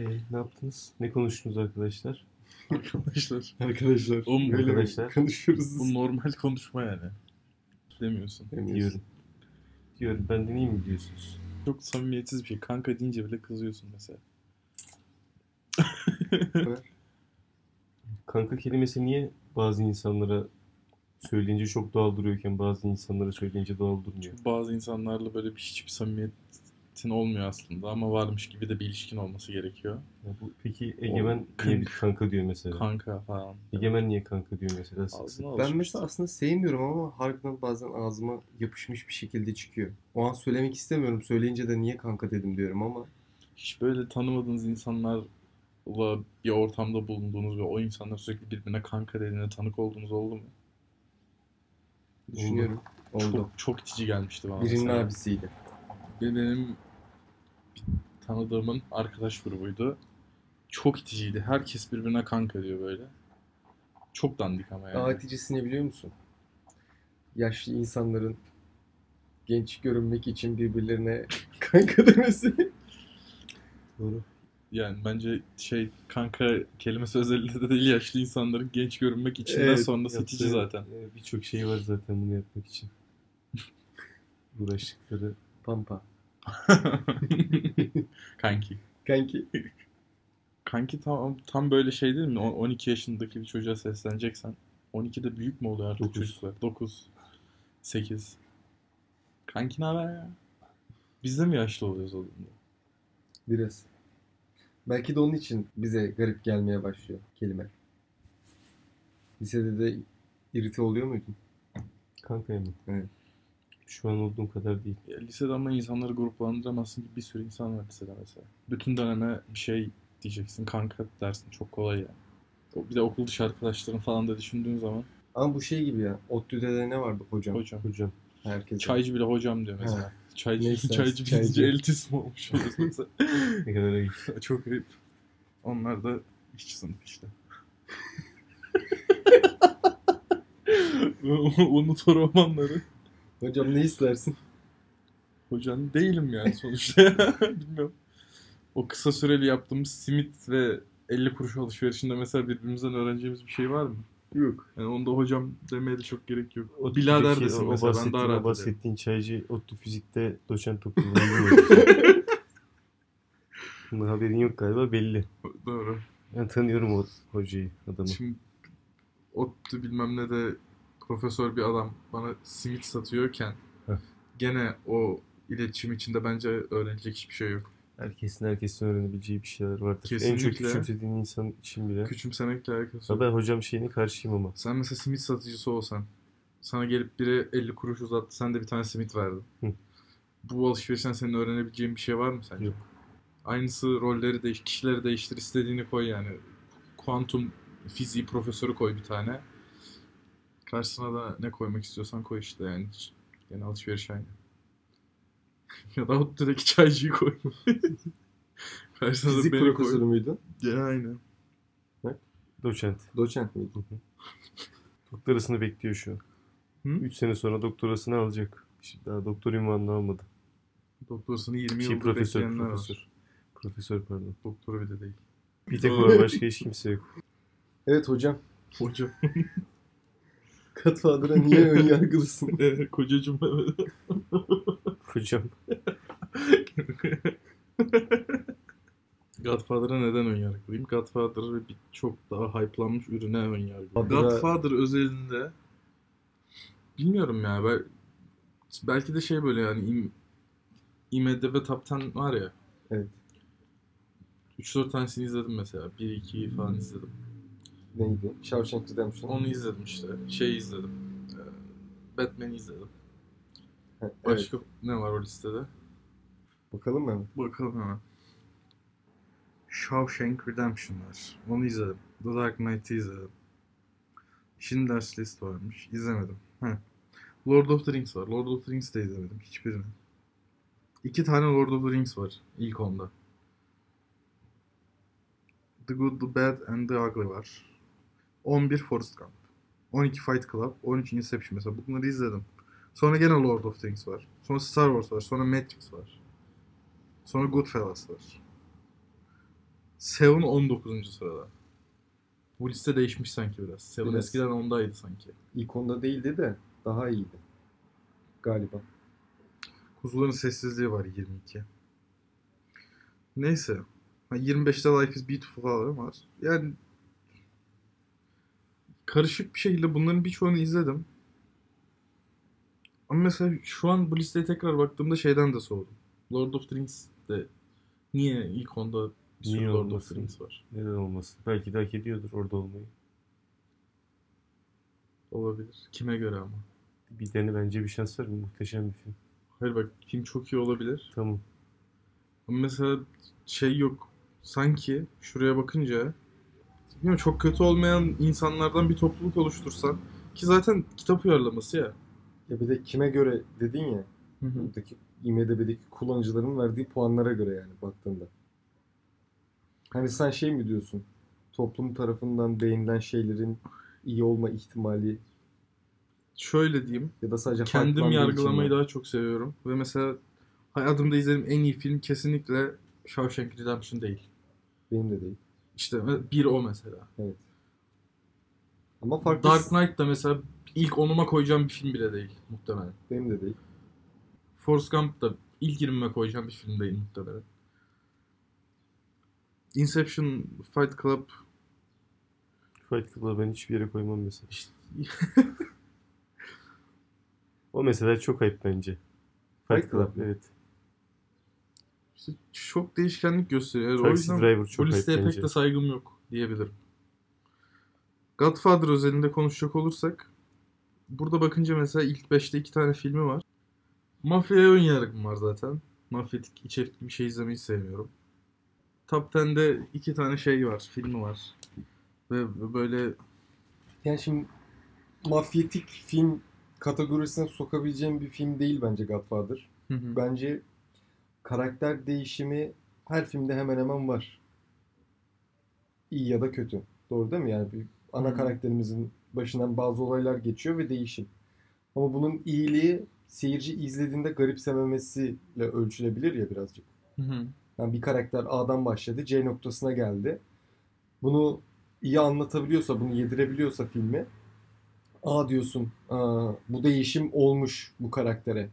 Ee, ne yaptınız? Ne konuştunuz arkadaşlar? Arkadaşlar. Arkadaşlar. Oğlum, öyle arkadaşlar. konuşuyoruz. Bu normal konuşma yani. Demiyorsun. Diyorum. Diyorum. Ben deneyeyim mi diyorsunuz? Çok samimiyetsiz bir şey. Kanka deyince bile kızıyorsun mesela. Kanka kelimesi niye bazı insanlara söyleyince çok doğal duruyorken bazı insanlara söyleyince doğal durmuyor? Bazı insanlarla böyle bir hiçbir samimiyetin olmuyor aslında ama varmış gibi de bir ilişkin olması gerekiyor. Ya bu, peki Egemen O- niye bir kanka diyor mesela? Kanka falan. Egemen niye kanka diyor mesela? sık sık? Ağzına Ben mesela aslında sevmiyorum ama harbiden bazen ağzıma yapışmış bir şekilde çıkıyor. O an söylemek istemiyorum. Söyleyince de niye kanka dedim diyorum ama Hiç böyle tanımadığınız insanlarla bir ortamda bulunduğunuz ve o insanlar sürekli birbirine kanka dediğine tanık olduğunuz oldu mu? düşünüyorum. Oldu. Çok, çok itici gelmişti bana Birinin mesela. abisiydi. Benim tanıdığımın arkadaş grubuydu. Çok iticiydi. Herkes birbirine kanka diyor böyle. Çok dandik ama yani. Daha iticisini biliyor musun? Yaşlı insanların genç görünmek için birbirlerine kanka demesi. Doğru. Yani bence şey kanka kelimesi özelliğinde de değil yaşlı insanların genç görünmek içinden Evet, sonrası itici zaten. e, Birçok şey var zaten bunu yapmak için. Uğraştıkları. Pampa. Kanki. Kanki. Kanki tam tam böyle şey değil mi? O- 12 yaşındaki bir çocuğa sesleneceksen 12'de büyük mü oluyor artık Dokuz. çocuklar? 9 8 Kanki ne haber ya? Biz de mi yaşlı oluyoruz o durumda? Biraz. Belki de onun için bize garip gelmeye başlıyor kelime. Lisede de irite oluyor muydun? Kankaya mı? Evet. Şu an olduğum kadar değil. Ya, lisede ama insanları gruplandıramazsın ki bir sürü insan var lisede mesela. Bütün döneme bir şey diyeceksin. Kanka dersin. Çok kolay ya. O- Bir de okul dışı arkadaşların falan da düşündüğün zaman Ama bu şey gibi ya. ODTÜ'de ne vardı hocam? hocam. Hocam. Herkese. Çaycı bile hocam diyor mesela. Ha. Çaycı, Neyse, çaycı çaycı. mi olmuş mesela. Ne kadar ayıp. Çok ayıp. Onlar da işçi sınıf işte. Unut o romanları. Hocam ne istersin? Hocan değilim yani sonuçta. Bilmiyorum. O kısa süreli yaptığımız simit ve 50 kuruş alışverişinde mesela birbirimizden öğreneceğimiz bir şey var mı? Yok. Yani onda hocam demeye de çok gerek yok. O Türkiye- desin o mesela ben daha o rahat ederim. bahsettiğin çaycı ODTÜ fizikte doçent okulunda. Bunun haberin yok galiba belli. Doğru. Ben tanıyorum o hocayı, adamı. Şimdi ODTÜ bilmem ne de profesör bir adam bana simit satıyorken gene o iletişim içinde bence öğrenecek hiçbir şey yok. Herkesin herkesin öğrenebileceği bir şeyler vardır. En çok Kesinlikle. küçümsediğin insan için bile. Küçümsemekle alakası yok. ben hocam şeyine karşıyım ama. Sen mesela simit satıcısı olsan sana gelip biri 50 kuruş uzattı sen de bir tane simit verdin. Hı. Bu alışverişten senin öğrenebileceğin bir şey var mı sence? Yok. Aynısı rolleri değiş, kişileri değiştir istediğini koy yani. Kuantum fiziği profesörü koy bir tane. Karşısına da ne koymak istiyorsan koy işte yani. Gene alışveriş aynı. ya da ODTÜ'deki çaycıyı koy. Karşısına Fizik da beni profesörü koy. müydü? Gene aynı. Doçent. Doçent miydi? Doktorasını bekliyor şu an. Hı? 3 sene sonra doktorasını alacak. Şimdi daha doktor ünvanını almadı. Doktorasını 20 Şey yıldır profesör, bekleyenler var. profesör. Profesör pardon. Doktoru bile değil. Bir tek o var başka hiç kimse yok. Evet hocam. Hocam. Godfather'a niye ön yargılısın? Kocacım. Hocam Godfather'a neden önyargılıyım? Godfather bir çok daha hype'lanmış ürüne önyargılıyım. Godfather'a- Godfather özelinde bilmiyorum ya. Ben, belki de şey böyle yani im, IMDB Top 10 var ya. Evet. 3-4 tanesini izledim mesela. 1-2'yi falan izledim. Neydi? Shawshank Redemption. Onu izledim işte. Şey izledim. Ee, Batman'i izledim. Ha, Evet. Başka ne var o listede? Bakalım mı? Bakalım hemen. Shawshank Redemption var. Onu izledim. The Dark Knight'ı izledim. Schindler's List varmış. İzlemedim. Heh. Lord of the Rings var. Lord of the Rings'i de izlemedim. Hiçbirini. İki tane Lord of the Rings var. ilk onda. The Good, The Bad and The Ugly var. 11 Forrest Gump. 12 Fight Club. 13 Inception mesela. Bunları izledim. Sonra gene Lord of the Rings var. Sonra Star Wars var. Sonra Matrix var. Sonra Goodfellas var. Seven 19. sırada. Bu liste değişmiş sanki biraz. Seven Biraz. eskiden ondaydı sanki. İlk onda değildi de daha iyiydi. Galiba. Kuzuların sessizliği var 22. Neyse. Ha, 25'te Life is Beautiful falan var. Yani karışık bir şekilde bunların birçoğunu izledim. Ama mesela şu an bu listeye tekrar baktığımda şeyden de soğudum. Lord of the Rings de niye ilk onda bir sürü Niye Lord of olmasın? the Rings var? Neden olmasın? Belki de hak ediyordur orada olmayı. Olabilir. Kime göre ama. Bir dene bence bir şans ver. Muhteşem bir film. Hayır bak film çok iyi olabilir. Tamam. Ama mesela şey yok. Sanki şuraya bakınca bilmiyorum, çok kötü olmayan insanlardan bir topluluk oluştursan ki zaten kitap uyarlaması ya. Ya bir de kime göre dedin ya. Buradaki IMDb'deki kullanıcıların verdiği puanlara göre yani baktığında. Hani sen şey mi diyorsun? Toplum tarafından beğenilen şeylerin iyi olma ihtimali Şöyle diyeyim. ya da sadece Kendim yargılamayı daha çok seviyorum. Ve mesela hayatımda izlediğim en iyi film kesinlikle Shawshank Redemption değil. Benim de değil. İşte bir o mesela. Ama farklı Dark Knight da mesela ilk onuma koyacağım bir film bile değil muhtemelen. benim de değil. Forrest Gump da ilk 20'me koyacağım bir film değil muhtemelen. Inception, Fight Club Fight Club'ı ben hiçbir yere koymam mesela. işte O mesela çok ayıp bence. Fight Fight Club, Club evet. İşte çok değişkenlik gösteriyor. o Taxi yüzden Driver bu çok listeye bence. pek de saygım yok diyebilirim. Godfather özelinde konuşacak olursak burada bakınca mesela ilk 5'te iki tane filmi var. Mafya'ya ön yargım var zaten. Mafyatik içerikli bir şey izlemeyi sevmiyorum. Top 10'de iki tane şey var, filmi var. Ve böyle Yani şimdi mafyatik film kategorisine sokabileceğim bir film değil bence Godfather. Bence karakter değişimi her filmde hemen hemen var. İyi ya da kötü. Doğru değil mi? Yani bir ana karakterimizin başından bazı olaylar geçiyor ve değişim. Ama bunun iyiliği seyirci izlediğinde garipsememesiyle ölçülebilir ya birazcık. Hı hı. Yani bir karakter A'dan başladı, C noktasına geldi. Bunu iyi anlatabiliyorsa, bunu yedirebiliyorsa filmi, A diyorsun, Aa, bu değişim olmuş bu karaktere.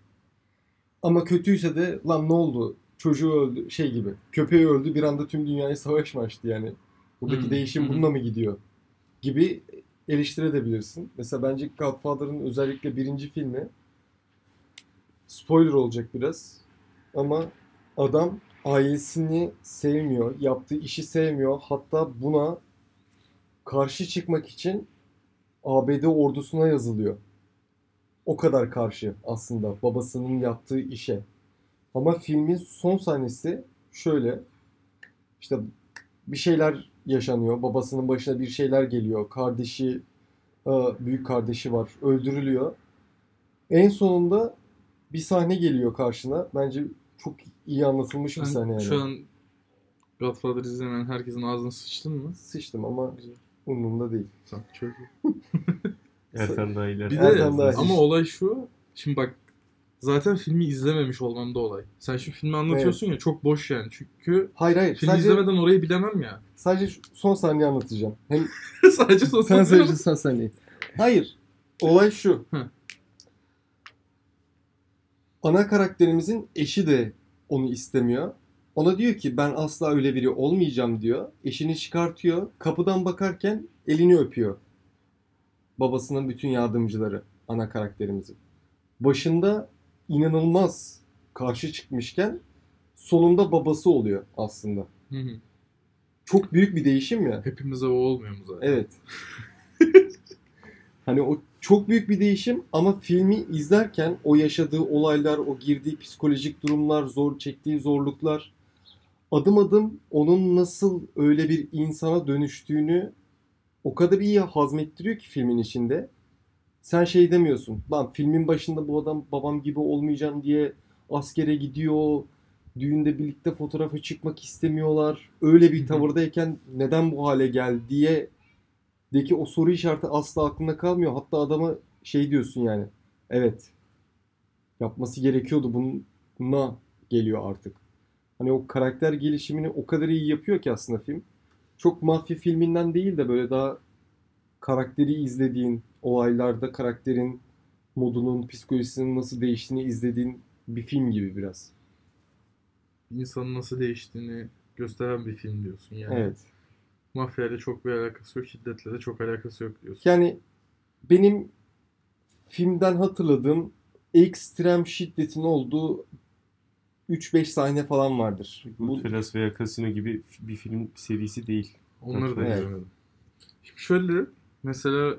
Ama kötüyse de lan ne oldu? Çocuğu öldü, şey gibi. Köpeği öldü, bir anda tüm dünyaya savaş mı açtı yani? Buradaki Hmm, değişim hı. bununla mı gidiyor? Gibi eleştirebilirsin. Mesela bence Godfather'ın özellikle birinci filmi spoiler olacak biraz. Ama adam ailesini sevmiyor, yaptığı işi sevmiyor. Hatta buna karşı çıkmak için ABD ordusuna yazılıyor. O kadar karşı aslında babasının yaptığı işe. Ama filmin son sahnesi şöyle. İşte bir şeyler yaşanıyor. Babasının başına bir şeyler geliyor. Kardeşi, e, büyük kardeşi var. Öldürülüyor. En sonunda bir sahne geliyor karşına. Bence çok iyi anlatılmış bir sahne yani. şu an Godfather izlemeyen herkesin ağzına sıçtın mı? Sıçtım ama Güzel. umurumda değil. Tamam, çok iyi. Ertan daha ileride. Bir Ertan de daha iyi. ama olay şu. Şimdi bak zaten filmi izlememiş olmam da olay. Sen şimdi filmi anlatıyorsun ya çok boş yani. Çünkü Hayır hayır. filmi Sadece, izlemeden orayı bilemem ya. sadece şu son sahneyi anlatacağım. Hem Sadece sen sosyal sadece son sahneyi. Hayır. Olay şu. Hı. Ana karakterimizin eşi de onu istemiyor. Ona diyor ki ben asla öyle biri olmayacağım diyor. Eşini çıkartıyor. Kapıdan bakarken elini öpüyor. Babasının bütün yardımcıları ana karakterimizin. Başında inanılmaz karşı çıkmışken sonunda babası oluyor aslında. Hı hı. Çok büyük bir değişim ya. Hepimize o olmuyor mu zaten? Evet. hani o çok büyük bir değişim ama filmi izlerken o yaşadığı olaylar, o girdiği psikolojik durumlar, zor çektiği zorluklar adım adım onun nasıl öyle bir insana dönüştüğünü o kadar iyi hazmettiriyor ki filmin içinde. Sen şey demiyorsun. Lan filmin başında bu adam babam gibi olmayacağım diye askere gidiyor. Düğünde birlikte fotoğrafa çıkmak istemiyorlar. Öyle bir tavırdayken neden bu hale geldi diye deki o soru işareti asla aklında kalmıyor. Hatta adama şey diyorsun yani. Evet. Yapması gerekiyordu. Buna geliyor artık. Hani o karakter gelişimini o kadar iyi yapıyor ki aslında film. Çok mafya filminden değil de böyle daha karakteri izlediğin, olaylarda karakterin modunun, psikolojisinin nasıl değiştiğini izlediğin bir film gibi biraz. İnsanın nasıl değiştiğini gösteren bir film diyorsun yani. Evet. Mafyayla çok bir alakası yok, şiddetle de çok alakası yok diyorsun. Yani benim filmden hatırladığım ekstrem şiddetin olduğu 3-5 sahne falan vardır. Bu Goodfellas veya Casino gibi bir film serisi değil. Onları da Evet. izlemedim. Şimdi şöyle mesela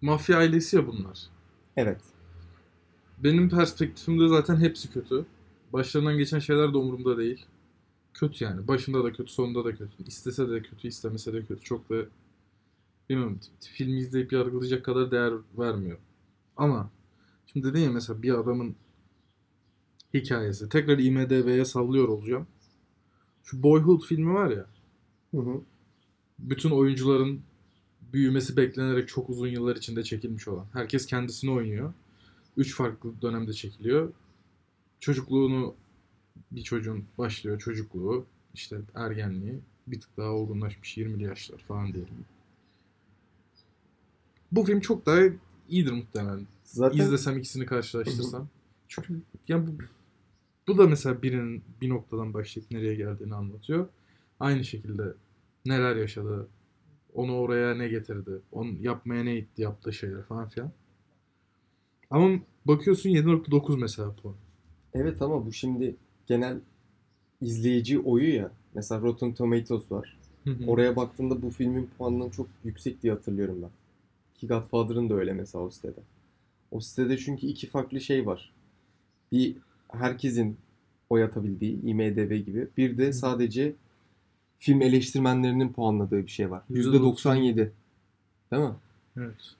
mafya ailesi ya bunlar. evet. Benim perspektifimde zaten hepsi kötü. Başlarından geçen şeyler de umurumda değil. Kötü yani. Başında da kötü, sonunda da kötü. İstese de kötü, istemese de kötü. Çok da bilmiyorum filmi izleyip yargılayacak kadar değer vermiyor. Ama şimdi dedin ya mesela bir adamın hikayesi. Tekrar IMDB'ye sallıyor olacağım. Şu Boyhood filmi var ya. Hı hı. bütün oyuncuların büyümesi beklenerek çok uzun yıllar içinde çekilmiş olan. Herkes kendisini oynuyor. Üç farklı dönemde çekiliyor. Çocukluğunu bir çocuğun başlıyor çocukluğu, işte ergenliği, bir tık daha olgunlaşmış 20'li yaşlar falan diyelim. Bu film çok daha iyidir muhtemelen. Zaten İzlesem ikisini karşılaştırsam. Çünkü ya bu, bu da mesela birinin bir noktadan başlayıp nereye geldiğini anlatıyor. Aynı şekilde neler yaşadı, onu oraya ne getirdi, onu yapmaya ne itti yaptığı şeyler falan filan. Ama bakıyorsun 7.9 mesela puan. evet ama bu şimdi genel izleyici oyu ya. Mesela Rotten Tomatoes var. Hı hı. Oraya baktığımda bu filmin puanının çok yüksek diye hatırlıyorum ben. Ki Godfather'ın da öyle mesela o sitede. O sitede çünkü iki farklı şey var. Bir herkesin oy atabildiği IMDB gibi. Bir de sadece film eleştirmenlerinin puanladığı bir şey var. %97. Değil mi? Evet.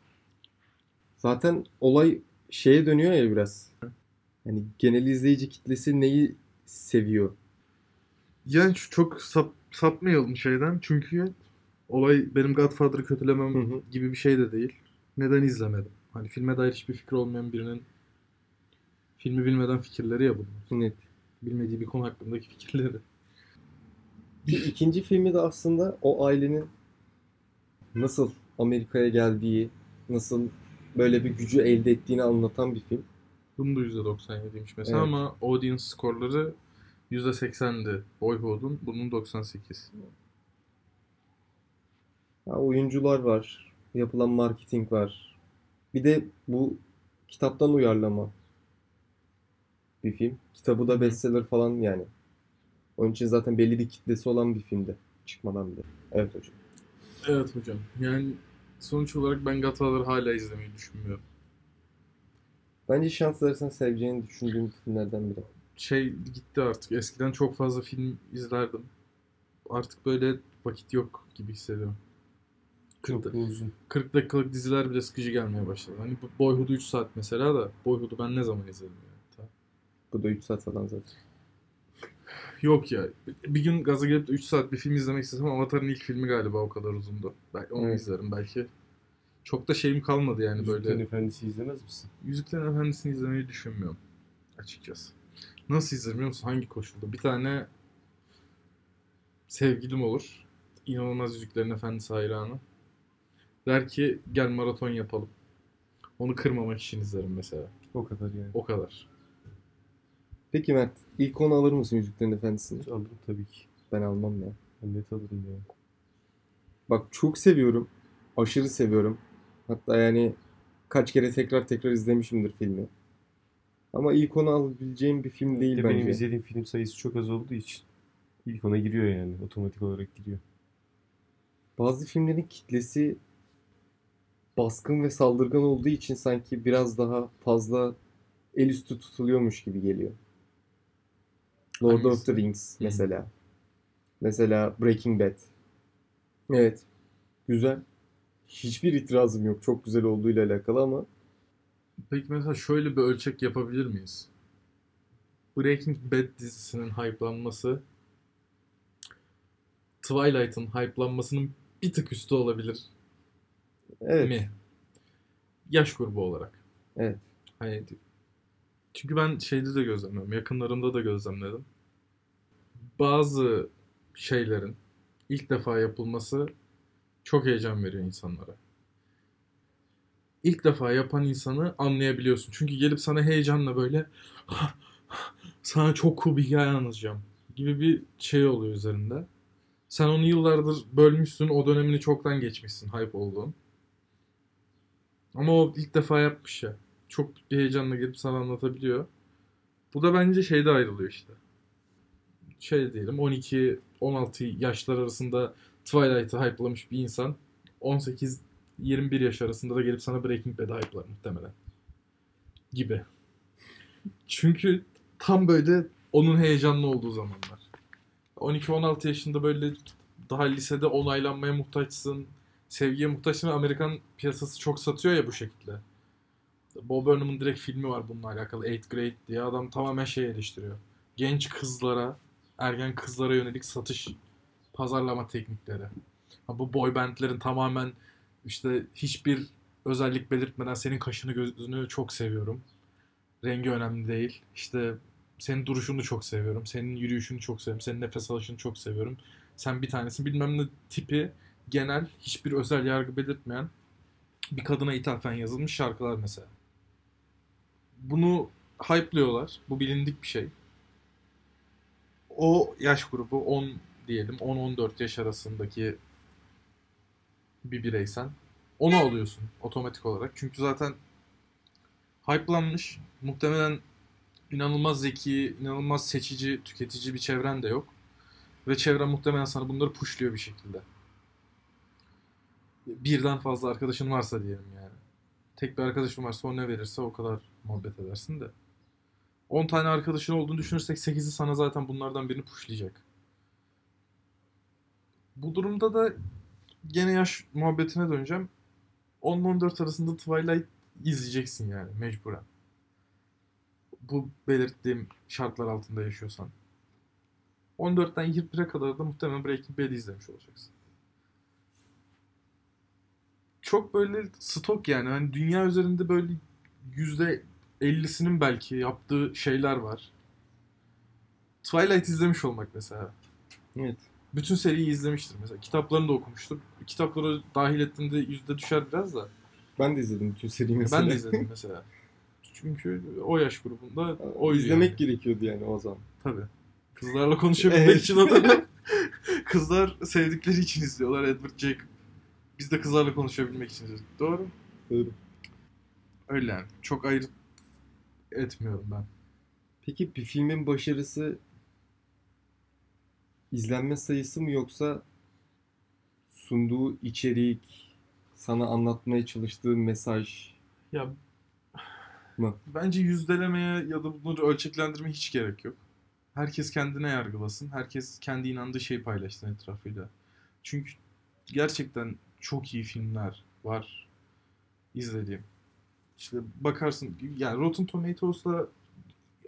Zaten olay şeye dönüyor ya biraz. Yani genel izleyici kitlesi neyi seviyor? Yani çok sap, sapmayalım şeyden çünkü olay benim Godfather'ı kötülemem Hı hı. gibi bir şey de değil. Neden izlemedim? Hani filme dair hiçbir fikri olmayan birinin filmi bilmeden fikirleri ya bunlar. Net. Bilmediği bir konu hakkındaki fikirleri. Ki ikinci filmi de aslında o ailenin nasıl Amerika'ya geldiği, nasıl böyle bir gücü elde ettiğini anlatan bir film. Bunun da %97'ymiş mesela Evet. ama audience skorları %80'di Boyhood'un. Bunun 98. Ya oyuncular var, yapılan marketing var. Bir de bu kitaptan uyarlama bir film. Kitabı da bestseller falan yani. Onun için zaten belli bir kitlesi olan bir filmdi. Çıkmadan bile. Evet hocam. Evet hocam. Yani sonuç olarak ben Godfather'ı hala izlemeyi düşünmüyorum. Bence şans versen seveceğini düşündüğüm filmlerden biri. Şey gitti artık. Eskiden çok fazla film izlerdim. Artık böyle vakit yok gibi hissediyorum. 40, Çok uzun. 40 dakikalık diziler bile sıkıcı gelmeye başladı. Hani bu Boyhood 3 saat mesela da Boyhood'u ben ne zaman izledim Bu da 3 saat falan zaten. Yok ya. Bir gün gaza gelip de 3 saat bir film izlemek istesem Avatar'ın ilk filmi galiba o kadar uzundu. Belki onu Evet. izlerim belki. Çok da şeyim kalmadı yani Yüzüklerin böyle. Efendisi izlemez misin? Yüzüklerin Efendisi'ni izlemeyi düşünmüyorum. Açıkçası. Nasıl izlerim biliyor musun? Hangi koşulda? Bir tane sevgilim olur. İnanılmaz Yüzüklerin Efendisi hayranı. Der ki gel maraton yapalım. Onu kırmamak için izlerim mesela. O kadar yani. O kadar. Peki Mert, ilk onu alır mısın Yüzüklerin Efendisi'ni? Alırım tabii ki. Ben almam ya. Ben net alırım ya. Bak çok seviyorum. Aşırı seviyorum. Hatta yani kaç kere tekrar tekrar izlemişimdir filmi. Ama ilk onu alabileceğim bir film değil de benim bence. izlediğim film sayısı çok az olduğu için ilk ona giriyor yani. Otomatik olarak giriyor. Bazı filmlerin kitlesi baskın ve saldırgan olduğu için sanki biraz daha fazla el üstü tutuluyormuş gibi geliyor. Lord of the Rings mesela. Mesela Breaking Bad. Evet. Güzel. Hiçbir itirazım yok. Çok güzel olduğuyla alakalı ama Peki mesela şöyle bir ölçek yapabilir miyiz? Breaking Bad dizisinin hype'lanması Twilight'ın hype'lanmasının bir tık üstü olabilir evet. mi? Yaş grubu olarak. Evet. Hani çünkü ben şeyde de gözlemliyorum. Yakınlarımda da gözlemledim. Bazı şeylerin ilk defa yapılması çok heyecan veriyor insanlara. İlk defa yapan insanı anlayabiliyorsun. Çünkü gelip sana heyecanla böyle sana çok cool bir hikaye anlatacağım gibi bir şey oluyor üzerinde. Sen onu yıllardır bölmüşsün, o dönemini çoktan geçmişsin hype olduğun. Ama o ilk defa yapmış ya. Çok bir heyecanla gelip sana anlatabiliyor. Bu da bence şeyde ayrılıyor işte. Şey diyelim 12-16 yaşlar arasında Twilight'ı hype'lamış bir insan 18-21 yaş arasında da gelip sana Breaking Bad'ı hype'lar muhtemelen. Gibi. Çünkü tam böyle onun heyecanlı olduğu zamanlar. 12-16 yaşında böyle daha lisede onaylanmaya muhtaçsın. Sevgiye muhtaçsın Amerikan piyasası çok satıyor ya bu şekilde. Bob Burnham'ın direkt filmi var bununla alakalı. 8th Grade diye adam tamamen şey eleştiriyor. Genç kızlara, ergen kızlara yönelik satış pazarlama teknikleri. Ha, bu boy bandlerin tamamen işte hiçbir özellik belirtmeden senin kaşını gözünü çok seviyorum. Rengi önemli değil. İşte senin duruşunu çok seviyorum. Senin yürüyüşünü çok seviyorum. Senin nefes alışını çok seviyorum. Sen bir tanesin bilmem ne tipi genel hiçbir özel yargı belirtmeyen bir kadına ithafen yazılmış şarkılar mesela. Bunu hype'lıyorlar. Bu bilindik bir şey. O yaş grubu 10 diyelim 10-14 yaş arasındaki bir bireysen onu alıyorsun otomatik olarak. Çünkü zaten hype'lanmış. Muhtemelen inanılmaz zeki, inanılmaz seçici, tüketici bir çevren de yok. Ve çevren muhtemelen sana bunları pushluyor bir şekilde. Birden fazla arkadaşın varsa diyelim yani. Tek bir arkadaşın varsa o ne verirse o kadar muhabbet edersin de. 10 tane arkadaşın olduğunu düşünürsek 8'i sana zaten bunlardan birini pushlayacak. Bu durumda da gene yaş muhabbetine döneceğim. 10-14 arasında Twilight izleyeceksin yani mecburen. Bu belirttiğim şartlar altında yaşıyorsan. 14'ten 21'e kadar da muhtemelen Breaking Bad'i izlemiş olacaksın. Çok böyle stok yani. Hani dünya üzerinde böyle yüzde 50'sinin belki yaptığı şeyler var. Twilight izlemiş olmak mesela. Evet. Bütün seriyi izlemiştir mesela. Kitaplarını da okumuştur. Kitapları dahil ettiğinde yüzde düşer biraz da. Ben de izledim bütün seriyi mesela. Ben de izledim mesela. Çünkü o yaş grubunda o İzlemek gerekiyordu yani o zaman. Tabii. Kızlarla konuşabilmek Evet. için dönem kızlar sevdikleri için izliyorlar Edward Jacob. Biz de kızlarla konuşabilmek için izledik. Doğru. Doğru. Öyle yani. Çok ayırt etmiyorum ben. Peki bir filmin başarısı izlenme sayısı mı yoksa sunduğu içerik, sana anlatmaya çalıştığı mesaj Ya mı? bence yüzdelemeye ya da bunları ölçeklendirmeye hiç gerek yok. Herkes kendine yargılasın. Herkes kendi inandığı şeyi paylaşsın etrafıyla. Çünkü gerçekten çok iyi filmler var izlediğim. İşte bakarsın yani Rotten Tomatoes'la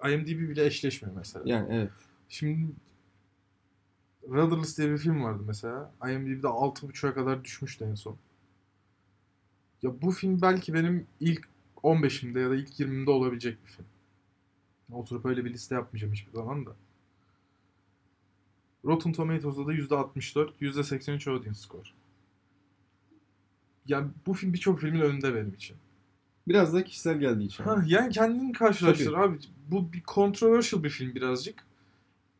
IMDb bile eşleşmiyor mesela. Yani evet. Şimdi Rudderless diye bir film vardı mesela. IMDb'de 6.5'a kadar düşmüştü en son. Ya bu film belki benim ilk 15'imde ya da ilk 20'imde olabilecek bir film. Oturup öyle bir liste yapmayacağım hiçbir zaman da. Rotten Tomatoes'da da %64, %83 audience score. Yani bu film birçok filmin önünde benim için. Biraz da kişisel geldiği için. Ha, yani kendini karşılaştır abi. Bu bir controversial bir film birazcık.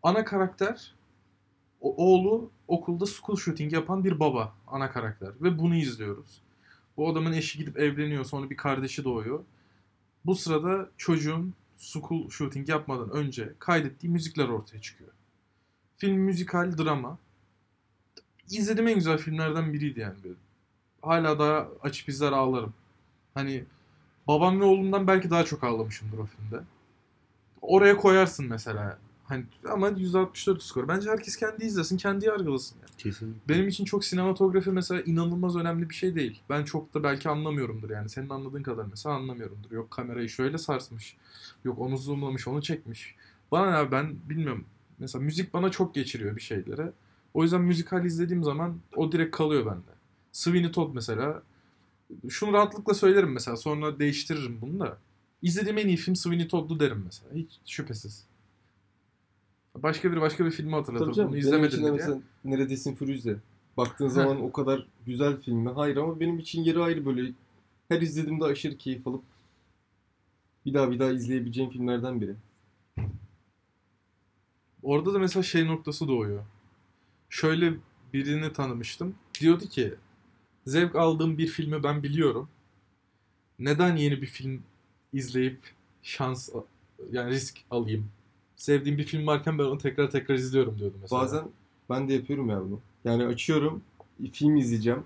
Ana karakter o- oğlu okulda school shooting yapan bir baba ana karakter ve bunu izliyoruz. Bu adamın eşi gidip evleniyor sonra bir kardeşi doğuyor. Bu sırada çocuğun school shooting yapmadan önce kaydettiği müzikler ortaya çıkıyor. Film müzikal drama. İzlediğim en güzel filmlerden biriydi yani. Hala daha açıp izler ağlarım. Hani babam ve oğlumdan belki daha çok ağlamışımdır o filmde. Oraya koyarsın mesela. Hani ama %64 skor. Bence herkes kendi izlesin, kendi yargılasın. Yani. Kesinlikle. Benim için çok sinematografi mesela inanılmaz önemli bir şey değil. Ben çok da belki anlamıyorumdur yani. Senin anladığın kadar mesela anlamıyorumdur. Yok kamerayı şöyle sarsmış. Yok onu zoomlamış, onu çekmiş. Bana ne ben bilmiyorum. Mesela müzik bana çok geçiriyor bir şeylere. O yüzden müzikal izlediğim zaman o direkt kalıyor bende. Sweeney Todd mesela. Şunu rahatlıkla söylerim mesela. Sonra değiştiririm bunu da. İzlediğim en iyi film Sweeney Todd'lu derim mesela. Hiç şüphesiz. Başka bir başka bir filmi hatırlatır. Tabii. Bunu de diye. mesela Neredesin Firuze. Baktığın zaman o kadar güzel film mi? Hayır ama benim için yeri ayrı böyle. Her izlediğimde aşırı keyif alıp bir daha bir daha izleyebileceğim filmlerden biri. Orada da mesela şey noktası doğuyor. Şöyle birini tanımıştım. Diyordu ki zevk aldığım bir filmi ben biliyorum. Neden yeni bir film izleyip şans yani risk alayım? Sevdiğim bir film varken ben onu tekrar tekrar izliyorum diyordu mesela. Bazen ben de yapıyorum ya bunu. Yani açıyorum, film izleyeceğim.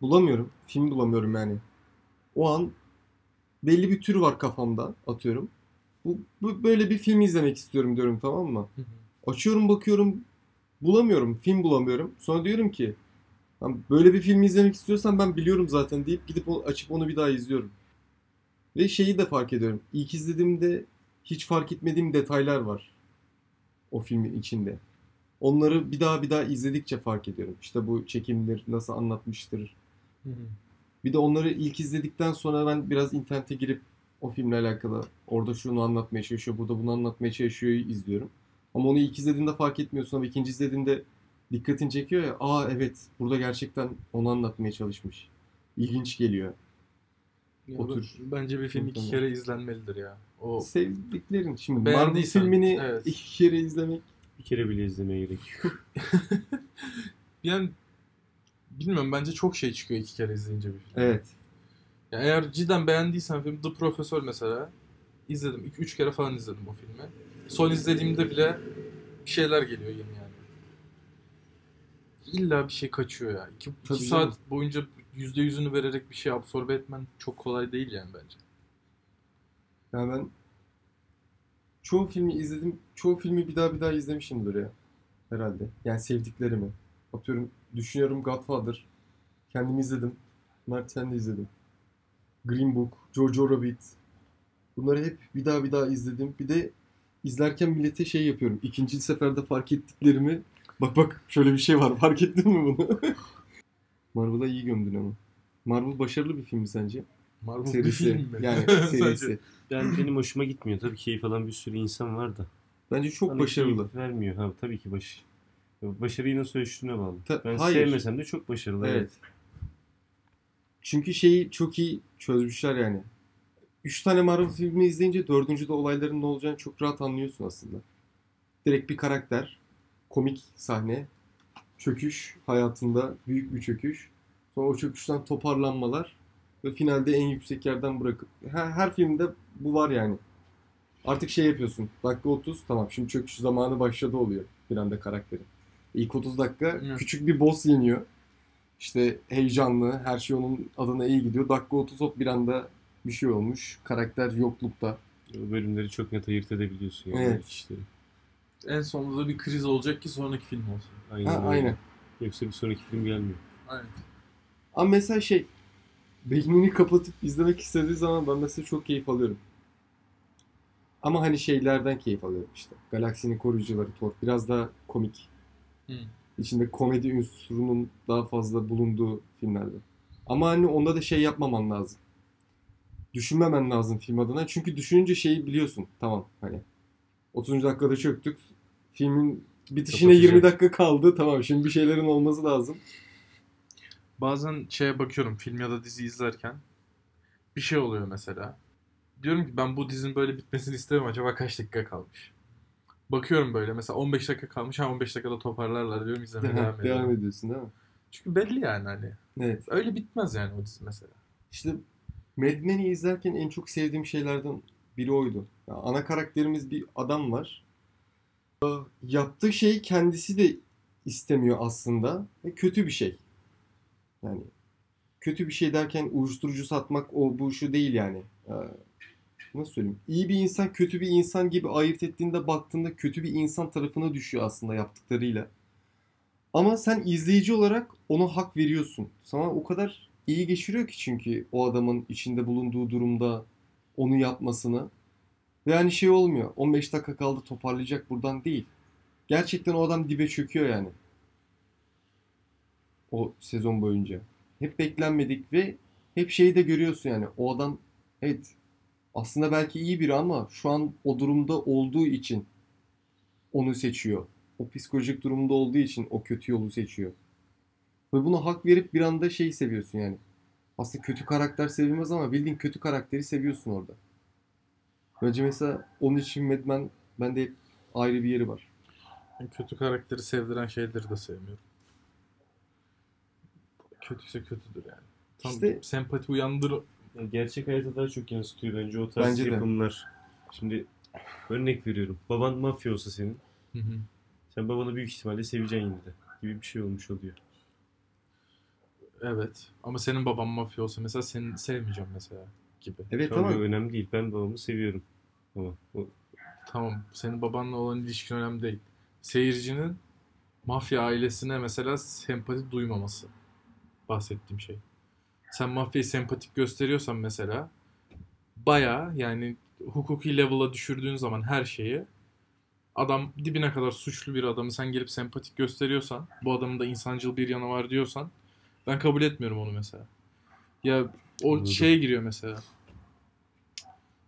Bulamıyorum. Film bulamıyorum yani. O an belli bir tür var kafamda atıyorum. Bu, bu böyle bir film izlemek istiyorum diyorum tamam mı? Açıyorum bakıyorum bulamıyorum. Film bulamıyorum. Sonra diyorum ki "Lan böyle bir film izlemek istiyorsan ben biliyorum zaten deyip gidip açıp onu bir daha izliyorum. Ve şeyi de fark ediyorum. İlk izlediğimde hiç fark etmediğim detaylar var. O filmin içinde. Onları bir daha bir daha izledikçe fark ediyorum. İşte bu çekimdir, nasıl anlatmıştır. Hı hı. Bir de onları ilk izledikten sonra ben biraz internete girip o filmle alakalı orada şunu anlatmaya çalışıyor, burada bunu anlatmaya çalışıyor izliyorum. Ama onu ilk izlediğinde fark etmiyorsun ama ikinci izlediğinde dikkatini çekiyor ya. Aa evet burada gerçekten onu anlatmaya çalışmış. İlginç geliyor. Ya O tür- Bence bir film iki kere izlenmelidir ya. O Sevdiklerin. Şimdi Marvel filmini evet. iki kere izlemek Bir kere bile izlemeye gerek yok. yani bilmiyorum bence çok şey çıkıyor iki kere izleyince bir film. evet. Ya eğer cidden beğendiysen film The Professor mesela izledim. 2 üç kere falan izledim o filmi. Son izlediğimde bile bir şeyler geliyor yeni yani. İlla bir şey kaçıyor ya. 2 Tabii saat canım. boyunca yüzde yüzünü vererek bir şey absorbe etmen çok kolay değil yani bence. Yani ben çoğu filmi izledim. Çoğu filmi bir daha bir daha izlemişimdir ya. Herhalde. Yani sevdiklerimi. Atıyorum düşünüyorum Godfather. Kendim izledim. Mert sen de izledin. Green Book, Jojo Rabbit. Bunları hep bir daha bir daha izledim. Bir de izlerken millete şey yapıyorum. İkinci seferde fark ettiklerimi. Bak bak şöyle bir şey var. Fark ettin mi bunu? Marvel'a iyi gömdün ama. Marvel başarılı bir film mi sence? Marvel bir Serisi. film mi? Yani serisi. Ben benim hoşuma gitmiyor. Tabii keyif alan bir sürü insan var da. Bence çok Bana başarılı. keyif vermiyor. Ha, tabii ki baş. Başarıyı nasıl ölçtüğüne bağlı. Ta- ben hayır. sevmesem de çok başarılı. Evet. Evet. Çünkü şeyi çok iyi çözmüşler yani. Üç tane Marvel filmi izleyince dördüncüde olayların ne olacağını çok rahat anlıyorsun aslında. Direkt bir karakter, komik sahne, çöküş hayatında büyük bir çöküş. Sonra o çöküşten toparlanmalar ve finalde en yüksek yerden bırakıp her, her filmde bu var yani. Artık şey yapıyorsun. Dakika 30 tamam şimdi çöküş zamanı başladı oluyor bir anda karakterin. İlk 30 dakika Evet. küçük bir boss yeniyor. İşte heyecanlı, her şey onun adına iyi gidiyor. Dakika 30 hop bir anda bir şey olmuş. Karakter yoklukta. O bölümleri çok net ayırt edebiliyorsun. Yani Evet. işleri. En sonunda da bir kriz olacak ki sonraki film olsun. Aynen. Ha, öyle. aynen. Yoksa bir sonraki film gelmiyor. Aynen. Ama mesela şey beynini kapatıp izlemek istediği zaman ben mesela çok keyif alıyorum. Ama hani şeylerden keyif alıyorum işte. Galaksinin koruyucuları Thor. Biraz daha komik. Hı. İçinde komedi unsurunun daha fazla bulunduğu filmlerde. Ama hani onda da şey yapmaman lazım. Düşünmemen lazım film adına. Çünkü düşününce şeyi biliyorsun. Tamam hani 30. dakikada çöktük. Filmin bitişine Kapatacağım. 20 dakika kaldı. Tamam şimdi bir şeylerin olması lazım. Bazen şeye bakıyorum film ya da dizi izlerken bir şey oluyor mesela. Diyorum ki ben bu dizinin böyle bitmesini isterim acaba kaç dakika kalmış. Bakıyorum böyle mesela 15 dakika kalmış ha 15 dakikada toparlarlar diyorum izlemeye devam ediyorum. Devam ediyorsun değil mi? Çünkü belli yani hani. Evet. Öyle bitmez yani o dizi mesela. İşte Mad Men'i izlerken en çok sevdiğim şeylerden biri oydu. Ya ana karakterimiz bir adam var. Ee, Yaptığı şey kendisi de istemiyor aslında ve kötü bir şey. Yani kötü bir şey derken uyuşturucu satmak o bu şu değil yani. Ee, Nasıl söyleyeyim? İyi bir insan kötü bir insan gibi ayırt ettiğinde baktığında kötü bir insan tarafına düşüyor aslında yaptıklarıyla. Ama sen izleyici olarak ona hak veriyorsun. Sana o kadar iyi geçiriyor ki çünkü o adamın içinde bulunduğu durumda onu yapmasını. Ve hani şey olmuyor. 15 dakika kaldı toparlayacak buradan değil. Gerçekten o adam dibe çöküyor yani. O sezon boyunca. Hep beklenmedik ve hep şeyi de görüyorsun yani. O adam evet aslında belki iyi biri ama şu an o durumda olduğu için onu seçiyor. O psikolojik durumda olduğu için o kötü yolu seçiyor. Ve buna hak verip bir anda şeyi seviyorsun yani. Aslında kötü karakter sevilmez ama bildiğin kötü karakteri seviyorsun orada. Bence mesela onun için Mad Men bende hep ayrı bir yeri var. Ben kötü karakteri sevdiren şeyleri de sevmiyorum. Kötüyse kötüdür yani. Tam İşte- sempati uyandır Ya gerçek hayata daha çok yansıtıyor bence o tarz Bence de. yapımlar. Şimdi örnek veriyorum. Baban mafya olsa senin. Hı hı. Sen babanı büyük ihtimalle seveceksin yine de. Gibi bir şey olmuş oluyor. Evet. Ama senin baban mafya olsa mesela seni sevmeyeceğim mesela gibi. Evet Tamam ama önemli değil. Ben babamı seviyorum. Ama o Tamam. Senin babanla olan ilişkin önemli değil. Seyircinin mafya ailesine mesela sempati duymaması. Bahsettiğim şey. Sen mafyayı sempatik gösteriyorsan mesela baya yani hukuki level'a düşürdüğün zaman her şeyi adam dibine kadar suçlu bir adamı sen gelip sempatik gösteriyorsan bu adamın da insancıl bir yanı var diyorsan ben kabul etmiyorum onu mesela. Ya o Anladım. şeye giriyor mesela.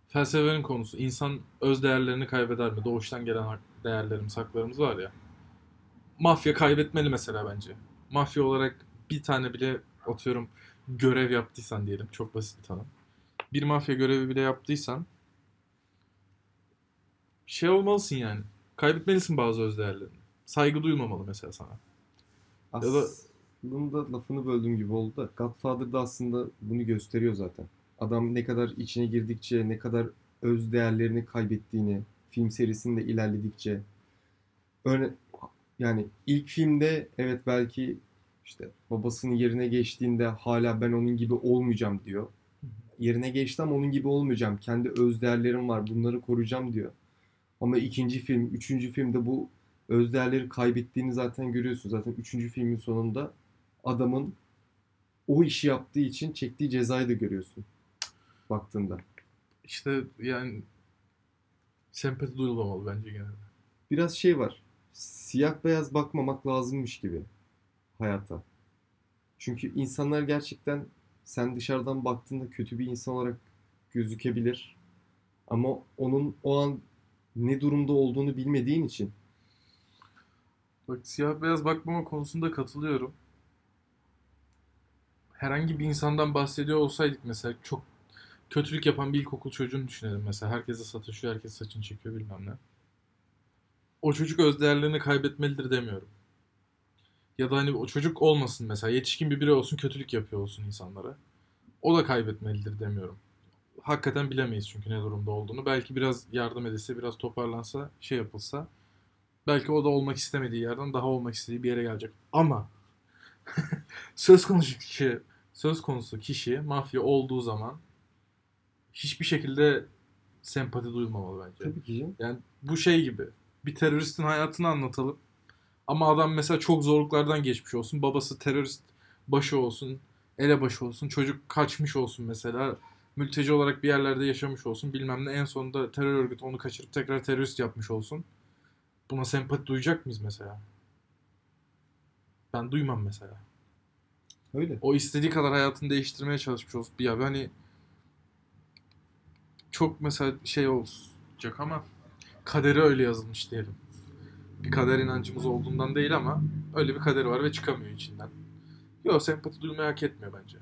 Felsefenin konusu. insan öz değerlerini kaybeder mi? Doğuştan gelen değerlerimiz, haklarımız var ya. Mafya kaybetmeli mesela bence. Mafya olarak bir tane bile atıyorum görev yaptıysan diyelim. Çok basit bir tanım. Bir mafya görevi bile yaptıysan şey olmalısın yani. Kaybetmelisin bazı öz değerlerini. Saygı duymamalı mesela sana. Ya da- aslında lafını böldüğüm gibi oldu da Godfather'da aslında bunu gösteriyor zaten. Adam ne kadar içine girdikçe, ne kadar öz değerlerini kaybettiğini, film serisinde ilerledikçe örne yani ilk filmde evet belki işte babasının yerine geçtiğinde hala ben onun gibi olmayacağım diyor. Yerine geçti ama onun gibi olmayacağım. Kendi öz değerlerim var. Bunları koruyacağım diyor. Ama ikinci film, üçüncü filmde bu öz değerleri kaybettiğini zaten görüyorsun. Zaten üçüncü filmin sonunda adamın o işi yaptığı için çektiği cezayı da görüyorsun. Baktığında. İşte yani sempati duyulmamalı bence genelde. Biraz şey var. Siyah beyaz bakmamak lazımmış gibi hayata. Çünkü insanlar gerçekten sen dışarıdan baktığında kötü bir insan olarak gözükebilir. Ama onun o an ne durumda olduğunu bilmediğin için Bak siyah beyaz bakmama konusunda katılıyorum. Herhangi bir insandan bahsediyor olsaydık mesela çok kötülük yapan bir ilkokul çocuğunu düşünelim mesela. Herkese sataşıyor, herkes saçını çekiyor bilmem ne. O çocuk öz değerlerini kaybetmelidir demiyorum. Ya da hani o çocuk olmasın mesela. Yetişkin bir birey olsun, kötülük yapıyor olsun insanlara. O da kaybetmelidir demiyorum. Hakikaten bilemeyiz çünkü ne durumda olduğunu. Belki biraz yardım edilse, biraz toparlansa, şey yapılsa belki o da olmak istemediği yerden daha olmak istediği bir yere gelecek. Ama söz konusu kişi söz konusu kişi mafya olduğu zaman hiçbir şekilde sempati duyulmamalı bence. tabii ki. Yani bu şey gibi. Bir teröristin hayatını anlatalım. Ama adam mesela çok zorluklardan geçmiş olsun. Babası terörist başı olsun. Elebaşı olsun. Çocuk kaçmış olsun mesela. Mülteci olarak bir yerlerde yaşamış olsun. Bilmem ne. En sonunda terör örgütü onu kaçırıp tekrar terörist yapmış olsun. Buna sempati duyacak mıyız mesela? Ben duymam mesela. Öyle. O istediği kadar hayatını değiştirmeye çalışmış olsun. Ya hani çok mesela şey olacak ama kaderi öyle yazılmış diyelim. Bir kader inancımız olduğundan değil ama öyle bir kaderi var ve çıkamıyor içinden. Yok sempati duymayı hak etmiyor bence.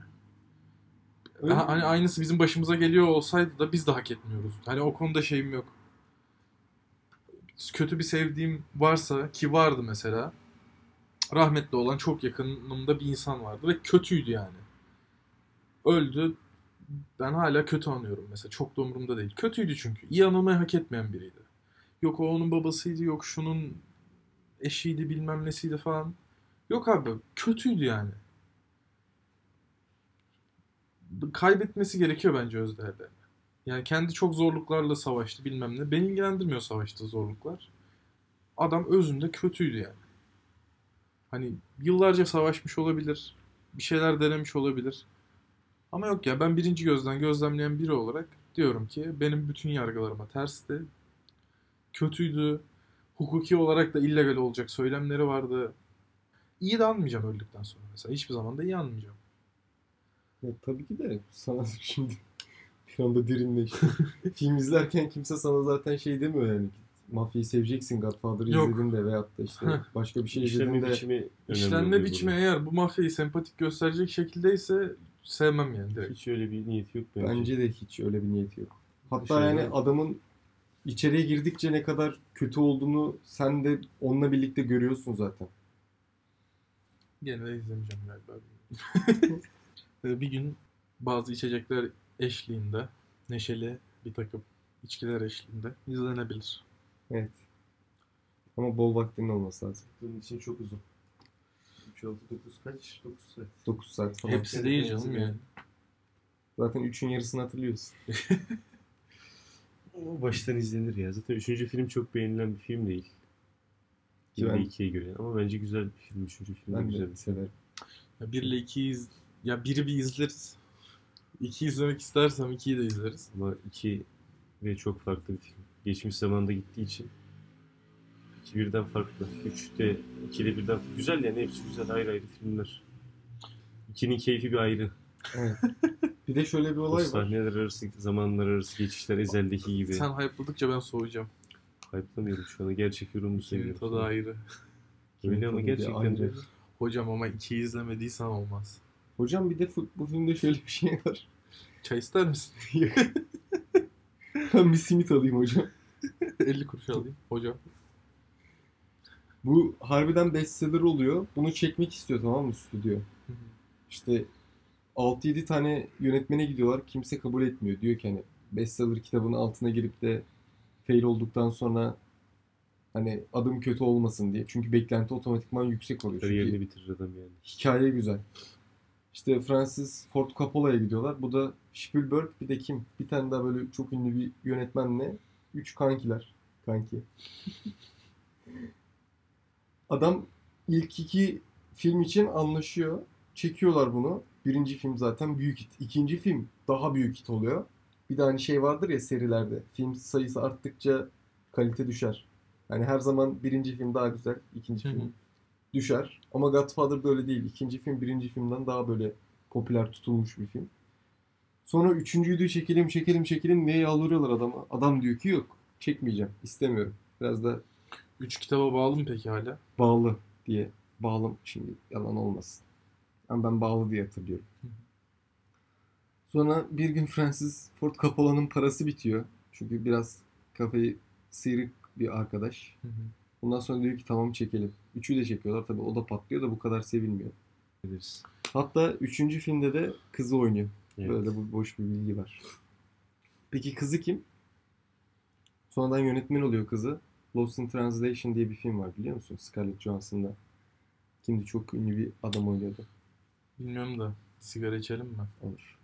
Öyle. Ha- Hani aynısı bizim başımıza geliyor olsaydı da biz de hak etmiyoruz. Hani o konuda şeyim yok. Kötü bir sevdiğim varsa ki vardı mesela. Rahmetli olan çok yakınımda bir insan vardı ve kötüydü yani. Öldü. Ben hala kötü anıyorum mesela. Çok da umurumda değil. Kötüydü çünkü. İyi anılmayı hak etmeyen biriydi. Yok o onun babasıydı, yok şunun eşiydi bilmem nesiydi falan. Yok abi kötüydü yani. Kaybetmesi gerekiyor bence özdeğerlerini. Yani kendi çok zorluklarla savaştı bilmem ne. Beni ilgilendirmiyor savaştığı zorluklar. Adam özünde kötüydü yani. Hani yıllarca savaşmış olabilir. Bir şeyler denemiş olabilir. Ama yok ya ben birinci gözden gözlemleyen biri olarak diyorum ki benim bütün yargılarıma tersti. Kötüydü. Hukuki olarak da illegal olacak söylemleri vardı. İyi de anmayacağım öldükten sonra mesela. Hiçbir zaman da iyi anmayacağım. Ya, tabii ki de sana şimdi bir anda derinleşti. Film izlerken kimse sana zaten şey demiyor yani. Mafyayı seveceksin Godfather'ı Yok. izledin de veyahut da işte başka bir şey izledin İşlenme de biçimi önemli İşlenme oluyor biçimi burada. eğer bu mafyayı sempatik gösterecek şekildeyse sevmem yani direkt. Hiç öyle bir niyeti yok bence. bence de hiç öyle bir niyeti yok. Hatta Dışarıda- yani adamın içeriye girdikçe ne kadar kötü olduğunu sen de onunla birlikte görüyorsun zaten. Gene de izlemeyeceğim galiba. Ee, bir gün bazı içecekler eşliğinde, neşeli bir takım içkiler eşliğinde izlenebilir. Evet. Ama bol vaktinin olması lazım. Bunun için çok uzun. 3, 6, 9 kaç? 9 saat. 9 saat falan. Hepsi değil canım yani. Zaten 3'ün yarısını hatırlıyorsun. O baştan izlenir ya. Zaten 3. film çok beğenilen bir film değil. Ki 1 ben- 2'ye göre. Ama bence güzel bir film. 3. film de Ben güzel. de severim. Ya bir ile ikiyi iz... Ya biri bir izleriz. İki izlemek istersem ikiyi de izleriz. Ama 2 ve çok farklı bir film. Geçmiş zamanda gittiği için 2 birden farklı. 3 de 2 de birden Güzel yani hepsi güzel ayrı ayrı filmler. 2'nin keyfi bir ayrı. Evet. Bir de şöyle bir O olay var. sahneler arası, zamanlar arası geçişler ezeldeki gibi. Sen hype'ladıkça ben soğuyacağım. Hype'lamıyorum şu anda. Gerçek yorumunu İkinin seviyorum. tadı ayrı. Öyle ama gerçekten de. Hocam ama ikiyi izlemediysen olmaz. Hocam bir de bu filmde şöyle bir şey var. Çay ister misin? ben bir simit alayım hocam. 50 kuruş alayım. Hocam. Bu harbiden bestseller oluyor. Bunu çekmek istiyor tamam mı stüdyo? İşte 6-7 tane yönetmene gidiyorlar. Kimse kabul etmiyor. Diyor ki hani bestseller kitabının altına girip de fail olduktan sonra hani adım kötü olmasın diye. Çünkü beklenti otomatikman yüksek oluyor. Kariyerini bitirir adam yani. hikaye güzel. İşte Francis Ford Coppola'ya gidiyorlar. Bu da Spielberg bir de kim? Bir tane daha böyle çok ünlü bir yönetmenle. Üç kankiler. Kanki. Adam ilk iki film için anlaşıyor. Çekiyorlar bunu. Birinci film zaten büyük hit. İkinci film daha büyük hit oluyor. Bir de hani şey vardır ya serilerde. Film sayısı arttıkça kalite düşer. Yani her zaman birinci film daha güzel. ikinci film düşer. Ama Godfather böyle değil. İkinci film birinci filmden daha böyle popüler tutulmuş bir film. Sonra üçüncüyü de çekelim çekelim çekelim diye yalvarıyorlar adama. Adam diyor ki yok çekmeyeceğim istemiyorum. Biraz da Üç kitaba bağlı mı peki hala? bağlı diye. Bağlı şimdi yalan olmasın. Ama ben bağlı diye hatırlıyorum. Hı hı. Sonra bir gün Francis Ford Coppola'nın parası bitiyor. Çünkü biraz kafayı sıyrık bir arkadaş. Ondan sonra diyor ki tamam çekelim. Üçü de çekiyorlar tabii o da patlıyor da bu kadar sevilmiyor. Ederiz. Hatta üçüncü filmde de kızı oynuyor. Evet. Böyle bu boş bir bilgi var. Peki kızı kim? Sonradan yönetmen oluyor kızı. Lost in Translation diye bir film var biliyor musun? Scarlett Johansson'da. Kimdi çok ünlü bir adam oynuyordu. Bilmiyorum da sigara içelim mi? Olur.